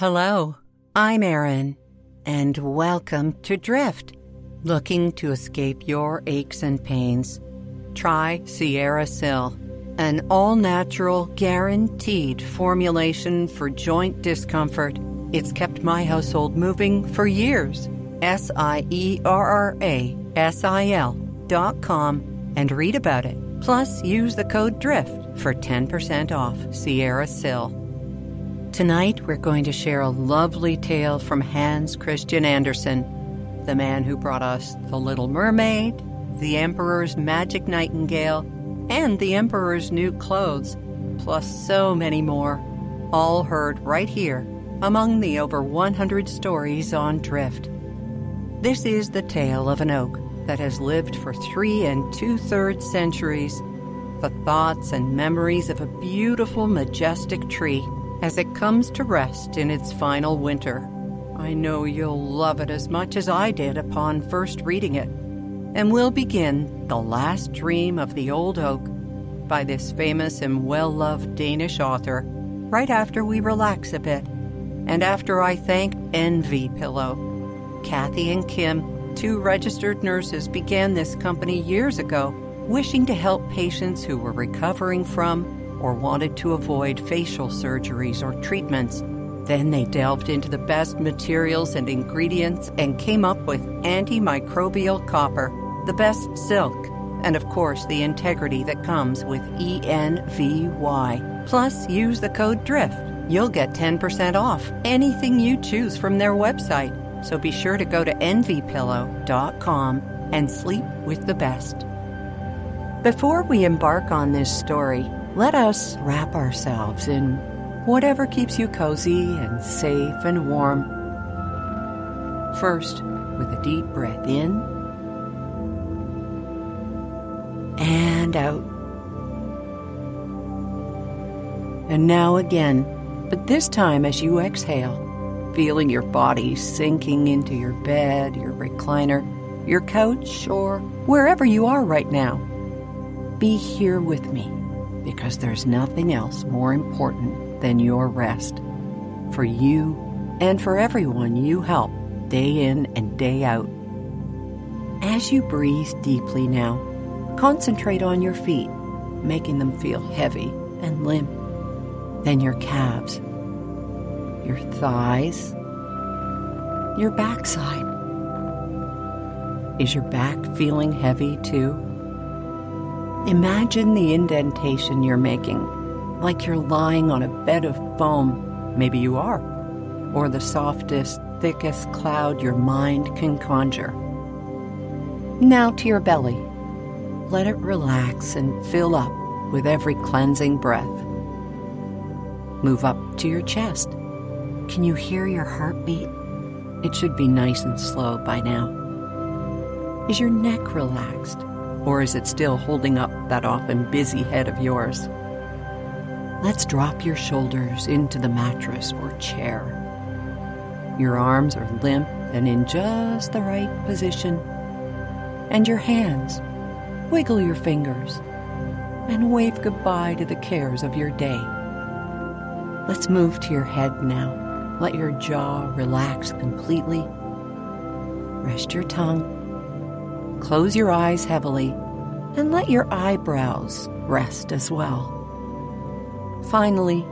Hello, I'm Erin, and welcome to Drift. Looking to escape your aches and pains? Try SierraSil, an all natural, guaranteed formulation for joint discomfort. It's kept my household moving for years. S I E R R A S I L dot com and read about it. Plus, use the code DRIFT for 10% off SierraSil. Tonight, we're going to share a lovely tale from Hans Christian Andersen, the man who brought us The Little Mermaid, The Emperor's Magic Nightingale, and The Emperor's New Clothes, plus so many more, all heard right here among the over 100 stories on Drift. This is the tale of an oak that has lived for three and two thirds centuries, the thoughts and memories of a beautiful, majestic tree as it comes to rest in its final winter. I know you'll love it as much as I did upon first reading it. And we'll begin The Last Dream of the Old Oak by this famous and well loved Danish author right after we relax a bit and after I thank Envy Pillow. Kathy and Kim, two registered nurses, began this company years ago, wishing to help patients who were recovering from or wanted to avoid facial surgeries or treatments. Then they delved into the best materials and ingredients and came up with antimicrobial copper, the best silk, and of course the integrity that comes with ENVY. Plus, use the code DRIFT. You'll get 10% off anything you choose from their website. So be sure to go to envypillow.com and sleep with the best. Before we embark on this story, let us wrap ourselves in whatever keeps you cozy and safe and warm. First, with a deep breath in and out. And now again, but this time as you exhale, feeling your body sinking into your bed, your recliner, your couch, or wherever you are right now. Be here with me because there's nothing else more important than your rest for you and for everyone you help day in and day out. As you breathe deeply now, concentrate on your feet, making them feel heavy and limp. Then your calves, your thighs, your backside. Is your back feeling heavy too? Imagine the indentation you're making, like you're lying on a bed of foam. Maybe you are. Or the softest, thickest cloud your mind can conjure. Now to your belly. Let it relax and fill up with every cleansing breath. Move up to your chest. Can you hear your heartbeat? It should be nice and slow by now. Is your neck relaxed? Or is it still holding up that often busy head of yours? Let's drop your shoulders into the mattress or chair. Your arms are limp and in just the right position. And your hands, wiggle your fingers and wave goodbye to the cares of your day. Let's move to your head now. Let your jaw relax completely. Rest your tongue Close your eyes heavily and let your eyebrows rest as well. Finally,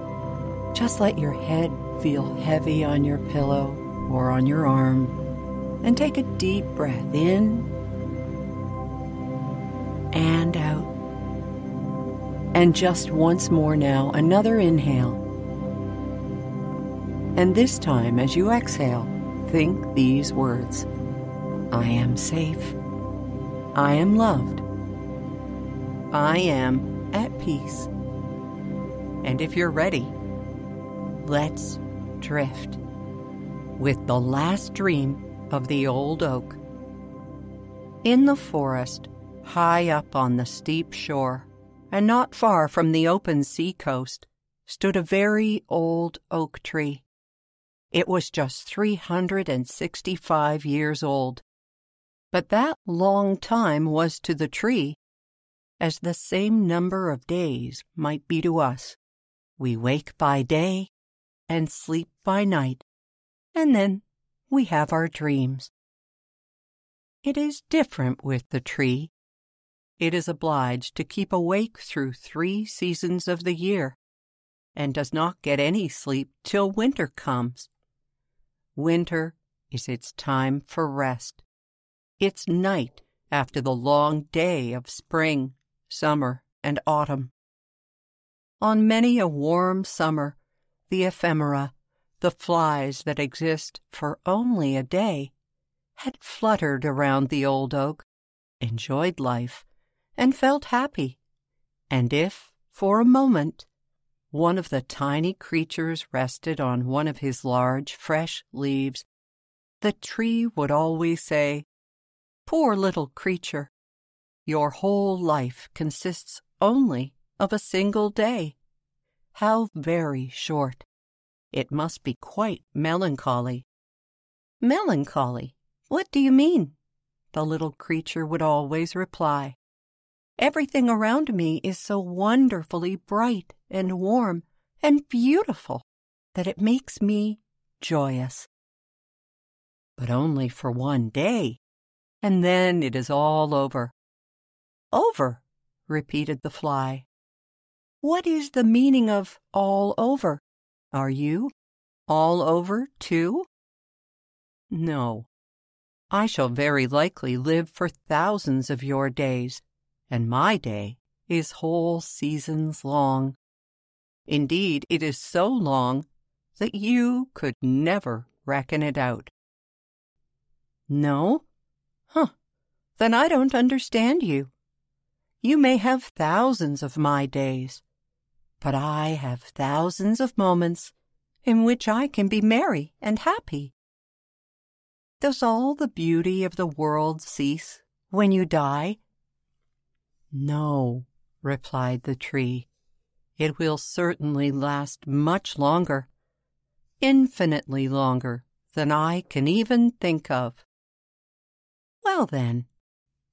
just let your head feel heavy on your pillow or on your arm and take a deep breath in and out. And just once more now, another inhale. And this time, as you exhale, think these words I am safe. I am loved. I am at peace. And if you're ready, let's drift with the last dream of the old oak. In the forest, high up on the steep shore, and not far from the open sea coast, stood a very old oak tree. It was just 365 years old but that long time was to the tree as the same number of days might be to us. We wake by day and sleep by night, and then we have our dreams. It is different with the tree. It is obliged to keep awake through three seasons of the year, and does not get any sleep till winter comes. Winter is its time for rest, its night after the long day of spring, summer, and autumn. On many a warm summer, the ephemera, the flies that exist for only a day, had fluttered around the old oak, enjoyed life, and felt happy. And if, for a moment, one of the tiny creatures rested on one of his large, fresh leaves, the tree would always say, Poor little creature, your whole life consists only of a single day. How very short. It must be quite melancholy. Melancholy? What do you mean? The little creature would always reply. Everything around me is so wonderfully bright and warm and beautiful that it makes me joyous. But only for one day, and then it is all over. Over, repeated the fly. What is the meaning of all over? Are you all over too? No, I shall very likely live for thousands of your days, and my day is whole seasons long. Indeed, it is so long that you could never reckon it out. No? Huh. Then I don't understand you. You may have thousands of my days, but I have thousands of moments in which I can be merry and happy. Does all the beauty of the world cease when you die? No, replied the tree. It will certainly last much longer, infinitely longer than I can even think of. Well, then,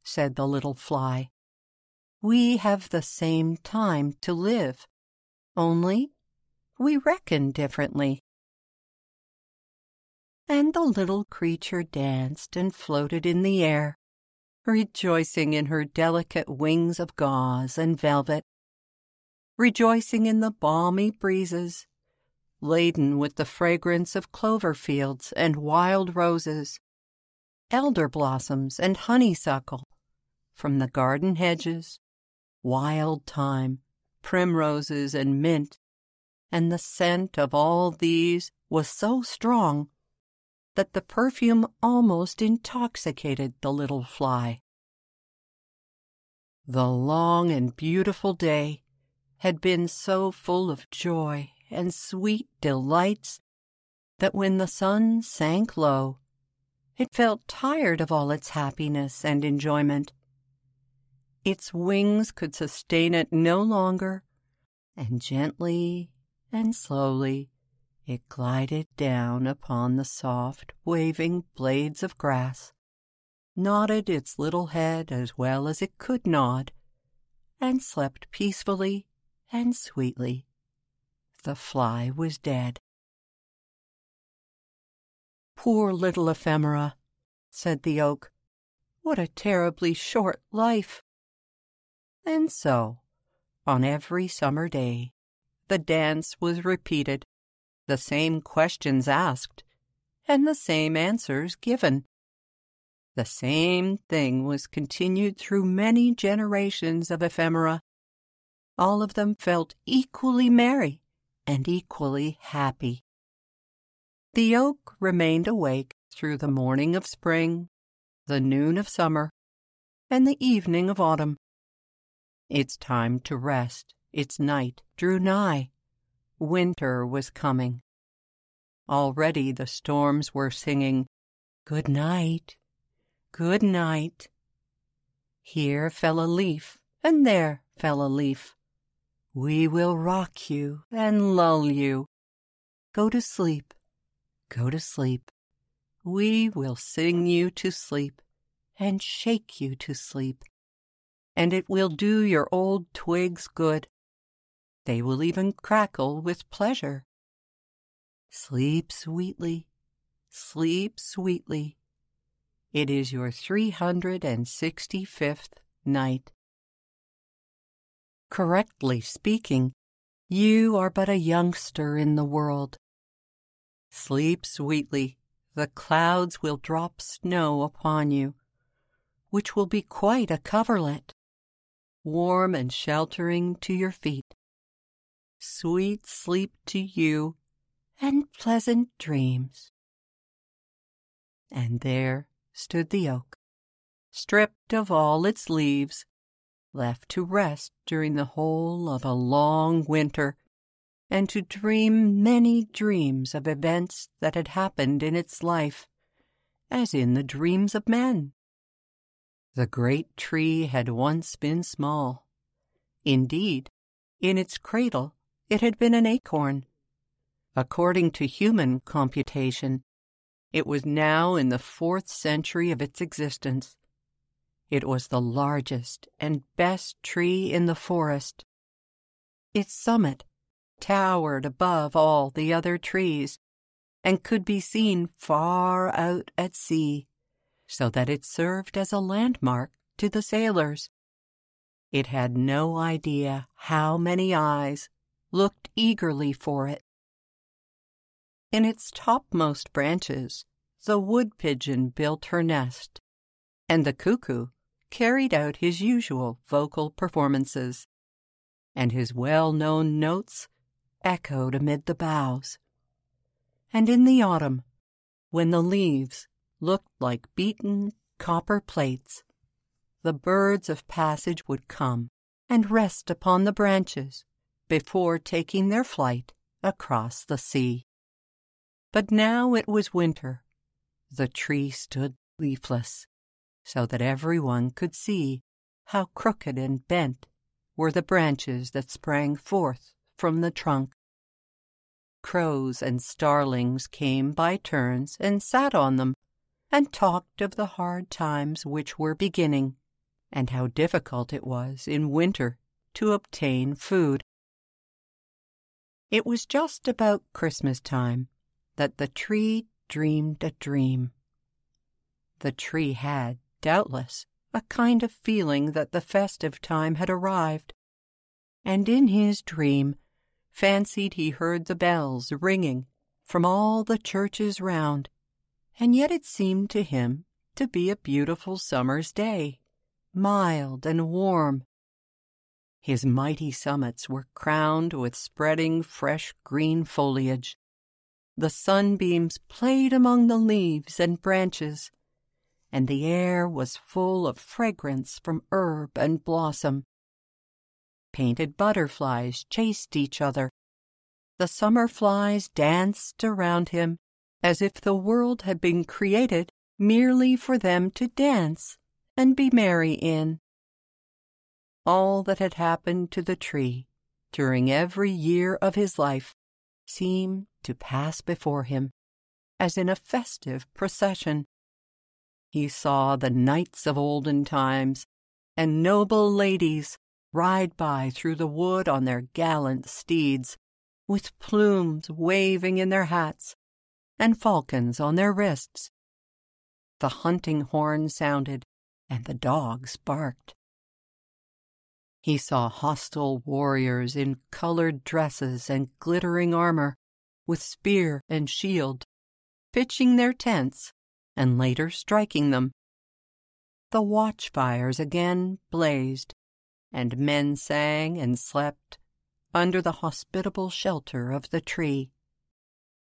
said the little fly, we have the same time to live, only we reckon differently. And the little creature danced and floated in the air, rejoicing in her delicate wings of gauze and velvet, rejoicing in the balmy breezes, laden with the fragrance of clover fields and wild roses, elder blossoms and honeysuckle, from the garden hedges, wild thyme, primroses, and mint, and the scent of all these was so strong that the perfume almost intoxicated the little fly. The long and beautiful day had been so full of joy and sweet delights that when the sun sank low, it felt tired of all its happiness and enjoyment. Its wings could sustain it no longer, and gently and slowly it glided down upon the soft, waving blades of grass, nodded its little head as well as it could nod, and slept peacefully and sweetly. The fly was dead. Poor little ephemera, said the oak. What a terribly short life! And so, on every summer day, the dance was repeated the same questions asked, and the same answers given. The same thing was continued through many generations of ephemera. All of them felt equally merry and equally happy. The oak remained awake through the morning of spring, the noon of summer, and the evening of autumn. Its time to rest, its night, drew nigh. Winter was coming. Already the storms were singing, Good night, good night. Here fell a leaf, and there fell a leaf. We will rock you and lull you. Go to sleep, go to sleep. We will sing you to sleep and shake you to sleep. And it will do your old twigs good they will even crackle with pleasure. Sleep sweetly, sleep sweetly. It is your 365th night. Correctly speaking, you are but a youngster in the world. Sleep sweetly, the clouds will drop snow upon you, which will be quite a coverlet, warm and sheltering to your feet. Sweet sleep to you, and pleasant dreams. And there stood the oak, stripped of all its leaves, left to rest during the whole of a long winter, and to dream many dreams of events that had happened in its life, as in the dreams of men. The great tree had once been small. Indeed, in its cradle it had been an acorn. According to human computation, it was now in the fourth century of its existence. It was the largest and best tree in the forest. Its summit towered above all the other trees and could be seen far out at sea, so that it served as a landmark to the sailors. It had no idea how many eyes looked eagerly for it. In its topmost branches, the wood pigeon built her nest, and the cuckoo carried out his usual vocal performances, and his well known notes echoed amid the boughs. And in the autumn, when the leaves looked like beaten copper plates, the birds of passage would come and rest upon the branches before taking their flight across the sea. But now it was winter. The tree stood leafless, so that everyone could see how crooked and bent were the branches that sprang forth from the trunk. Crows and starlings came by turns and sat on them, and talked of the hard times which were beginning, and how difficult it was in winter to obtain food. It was just about Christmas time that the tree dreamed a dream. The tree had, doubtless, a kind of feeling that the festive time had arrived, and in his dream fancied he heard the bells ringing from all the churches round, and yet it seemed to him to be a beautiful summer's day, mild and warm. His mighty summits were crowned with spreading fresh green foliage, the sunbeams played among the leaves and branches, and the air was full of fragrance from herb and blossom. Painted butterflies chased each other. The summer flies danced around him as if the world had been created merely for them to dance and be merry in. All that had happened to the tree during every year of his life seemed to pass before him, as in a festive procession. He saw the knights of olden times and noble ladies ride by through the wood on their gallant steeds, with plumes waving in their hats and falcons on their wrists. The hunting horn sounded, and the dogs barked. He saw hostile warriors in colored dresses and glittering armor, with spear and shield, pitching their tents and later striking them. The watchfires again blazed, and men sang and slept under the hospitable shelter of the tree.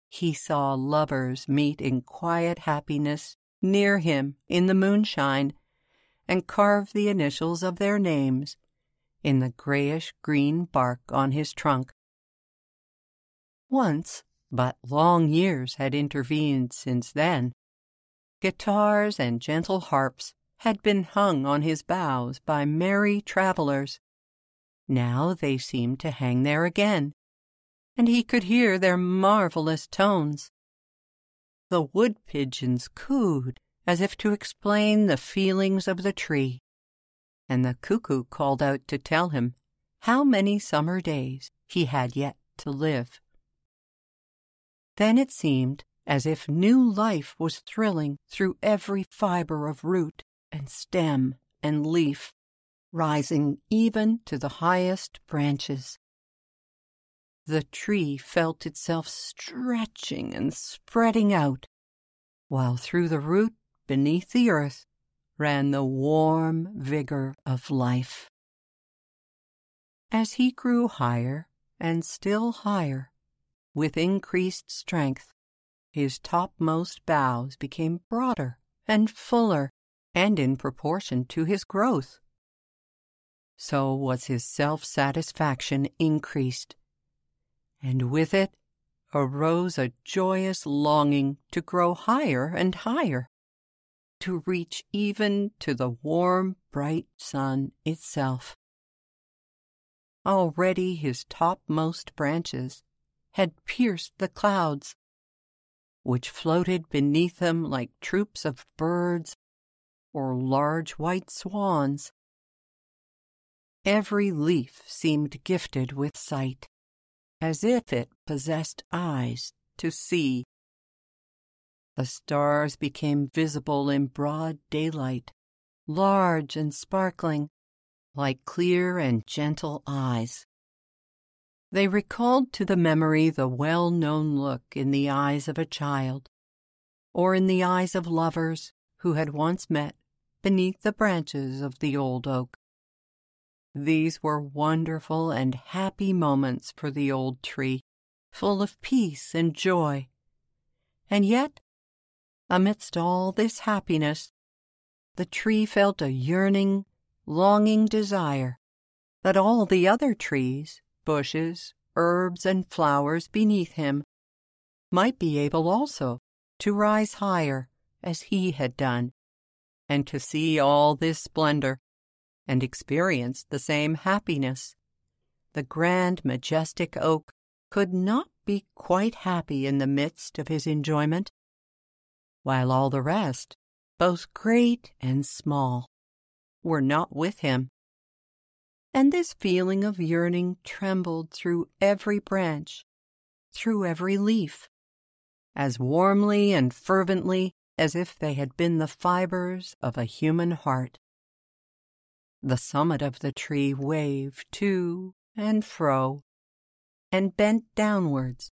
He saw lovers meet in quiet happiness near him in the moonshine and carve the initials of their names in the grayish green bark on his trunk. Once, but long years had intervened since then, guitars and gentle harps had been hung on his boughs by merry travelers. Now they seemed to hang there again, and he could hear their marvelous tones. The wood pigeons cooed as if to explain the feelings of the tree, and the cuckoo called out to tell him how many summer days he had yet to live. Then it seemed as if new life was thrilling through every fiber of root and stem and leaf, rising even to the highest branches. The tree felt itself stretching and spreading out, while through the root beneath the earth ran the warm vigor of life. As he grew higher and still higher, with increased strength, his topmost boughs became broader and fuller, and in proportion to his growth. So was his self satisfaction increased, and with it arose a joyous longing to grow higher and higher, to reach even to the warm, bright sun itself. Already his topmost branches had pierced the clouds, which floated beneath him like troops of birds or large white swans. Every leaf seemed gifted with sight, as if it possessed eyes to see. The stars became visible in broad daylight, large and sparkling, like clear and gentle eyes. They recalled to the memory the well known look in the eyes of a child, or in the eyes of lovers who had once met beneath the branches of the old oak. These were wonderful and happy moments for the old tree, full of peace and joy. And yet, amidst all this happiness, the tree felt a yearning, longing desire that all the other trees bushes, herbs, and flowers beneath him might be able also to rise higher as he had done, and to see all this splendor and experience the same happiness. The grand, majestic oak could not be quite happy in the midst of his enjoyment, while all the rest, both great and small, were not with him and this feeling of yearning trembled through every branch, through every leaf, as warmly and fervently as if they had been the fibers of a human heart. The summit of the tree waved to and fro, and bent downwards,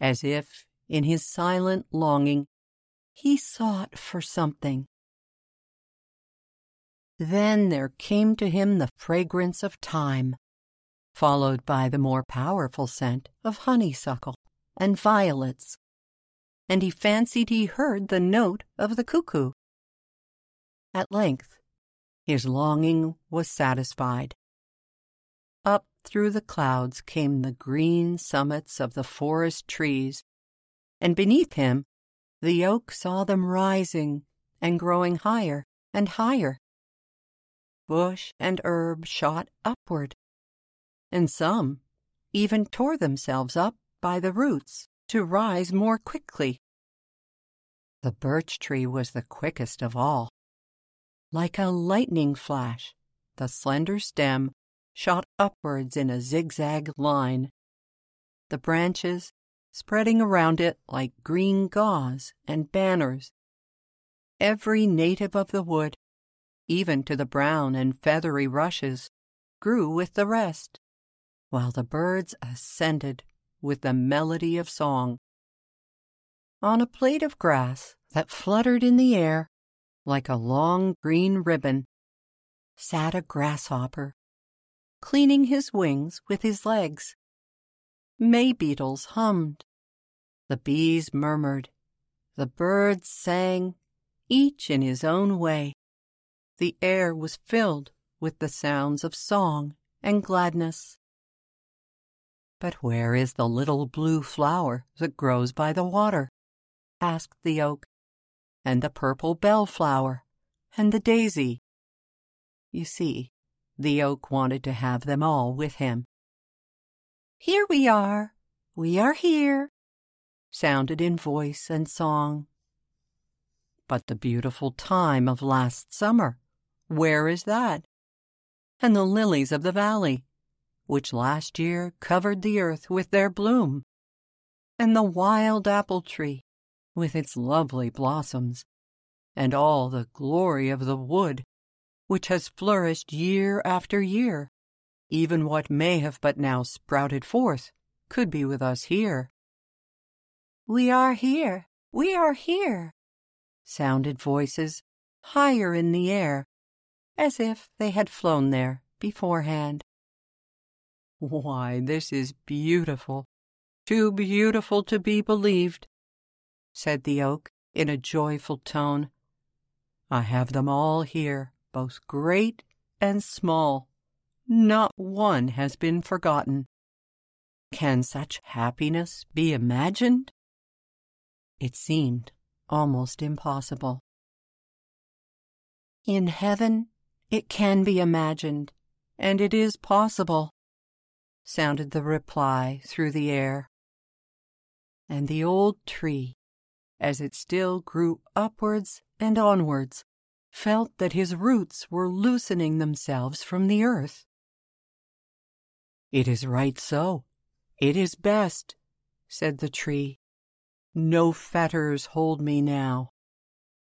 as if, in his silent longing, he sought for something then there came to him the fragrance of thyme, followed by the more powerful scent of honeysuckle and violets, and he fancied he heard the note of the cuckoo. At length, his longing was satisfied. Up through the clouds came the green summits of the forest trees, and beneath him the oak saw them rising and growing higher and higher bush and herb shot upward, and some even tore themselves up by the roots to rise more quickly. The birch tree was the quickest of all. Like a lightning flash, the slender stem shot upwards in a zigzag line. The branches spreading around it like green gauze and banners. Every native of the wood even to the brown and feathery rushes, grew with the rest, while the birds ascended with the melody of song. On a blade of grass that fluttered in the air like a long green ribbon sat a grasshopper, cleaning his wings with his legs. May beetles hummed, the bees murmured, the birds sang, each in his own way the air was filled with the sounds of song and gladness. But where is the little blue flower that grows by the water? asked the oak, and the purple bellflower, and the daisy. You see, the oak wanted to have them all with him. Here we are, we are here, sounded in voice and song. But the beautiful time of last summer where is that? And the lilies of the valley, which last year covered the earth with their bloom. and the wild apple tree, with its lovely blossoms, and all the glory of the wood, which has flourished year after year. Even what may have but now sprouted forth could be with us here. We are here, we are here, sounded voices higher in the air, as if they had flown there beforehand. Why, this is beautiful, too beautiful to be believed, said the oak in a joyful tone. I have them all here, both great and small. Not one has been forgotten. Can such happiness be imagined? It seemed almost impossible. In heaven, it can be imagined, and it is possible, sounded the reply through the air. And the old tree, as it still grew upwards and onwards, felt that his roots were loosening themselves from the earth. It is right so. It is best, said the tree. No fetters hold me now.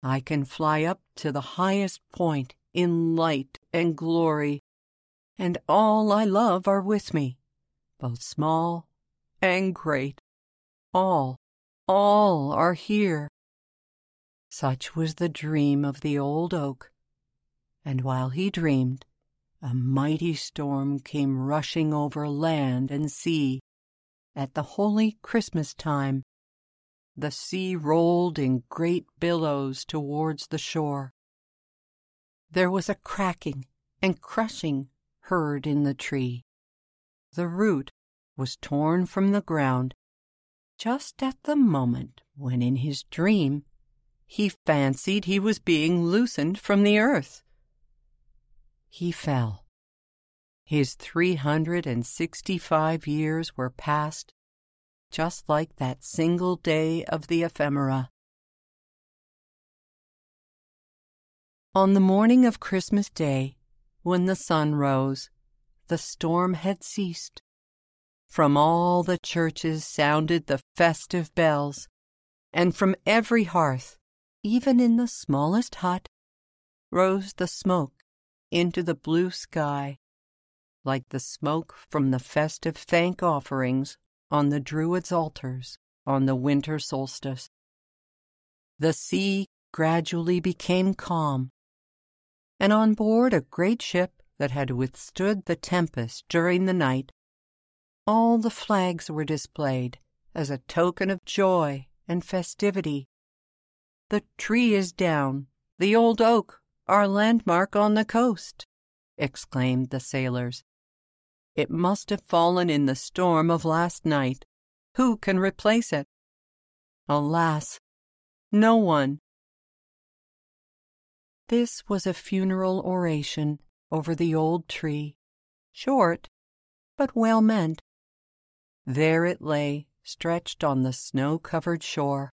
I can fly up to the highest point in light and glory, and all I love are with me, both small and great. All, all are here. Such was the dream of the old oak, and while he dreamed, a mighty storm came rushing over land and sea. At the holy Christmas time, the sea rolled in great billows towards the shore. There was a cracking and crushing heard in the tree. The root was torn from the ground just at the moment when in his dream he fancied he was being loosened from the earth. He fell. His three hundred and sixty five years were passed just like that single day of the ephemera. On the morning of Christmas Day, when the sun rose, the storm had ceased. From all the churches sounded the festive bells, and from every hearth, even in the smallest hut, rose the smoke into the blue sky, like the smoke from the festive thank offerings on the Druids' altars on the winter solstice. The sea gradually became calm, and on board a great ship that had withstood the tempest during the night, all the flags were displayed as a token of joy and festivity. The tree is down, the old oak, our landmark on the coast, exclaimed the sailors. It must have fallen in the storm of last night. Who can replace it? Alas, no one. This was a funeral oration over the old tree, short, but well meant. There it lay, stretched on the snow covered shore,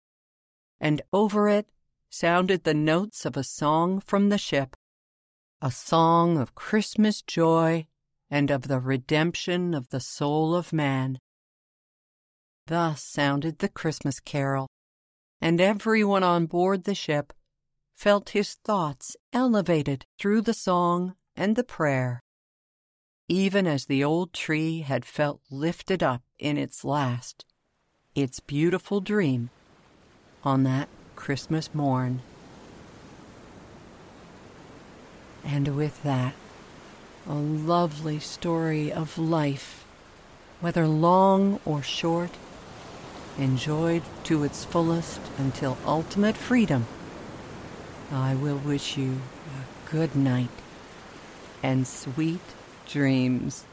and over it sounded the notes of a song from the ship, a song of Christmas joy and of the redemption of the soul of man. Thus sounded the Christmas carol, and everyone on board the ship felt his thoughts elevated through the song and the prayer, even as the old tree had felt lifted up in its last, its beautiful dream, on that Christmas morn. And with that, a lovely story of life, whether long or short, enjoyed to its fullest until ultimate freedom. I will wish you a good night and sweet dreams.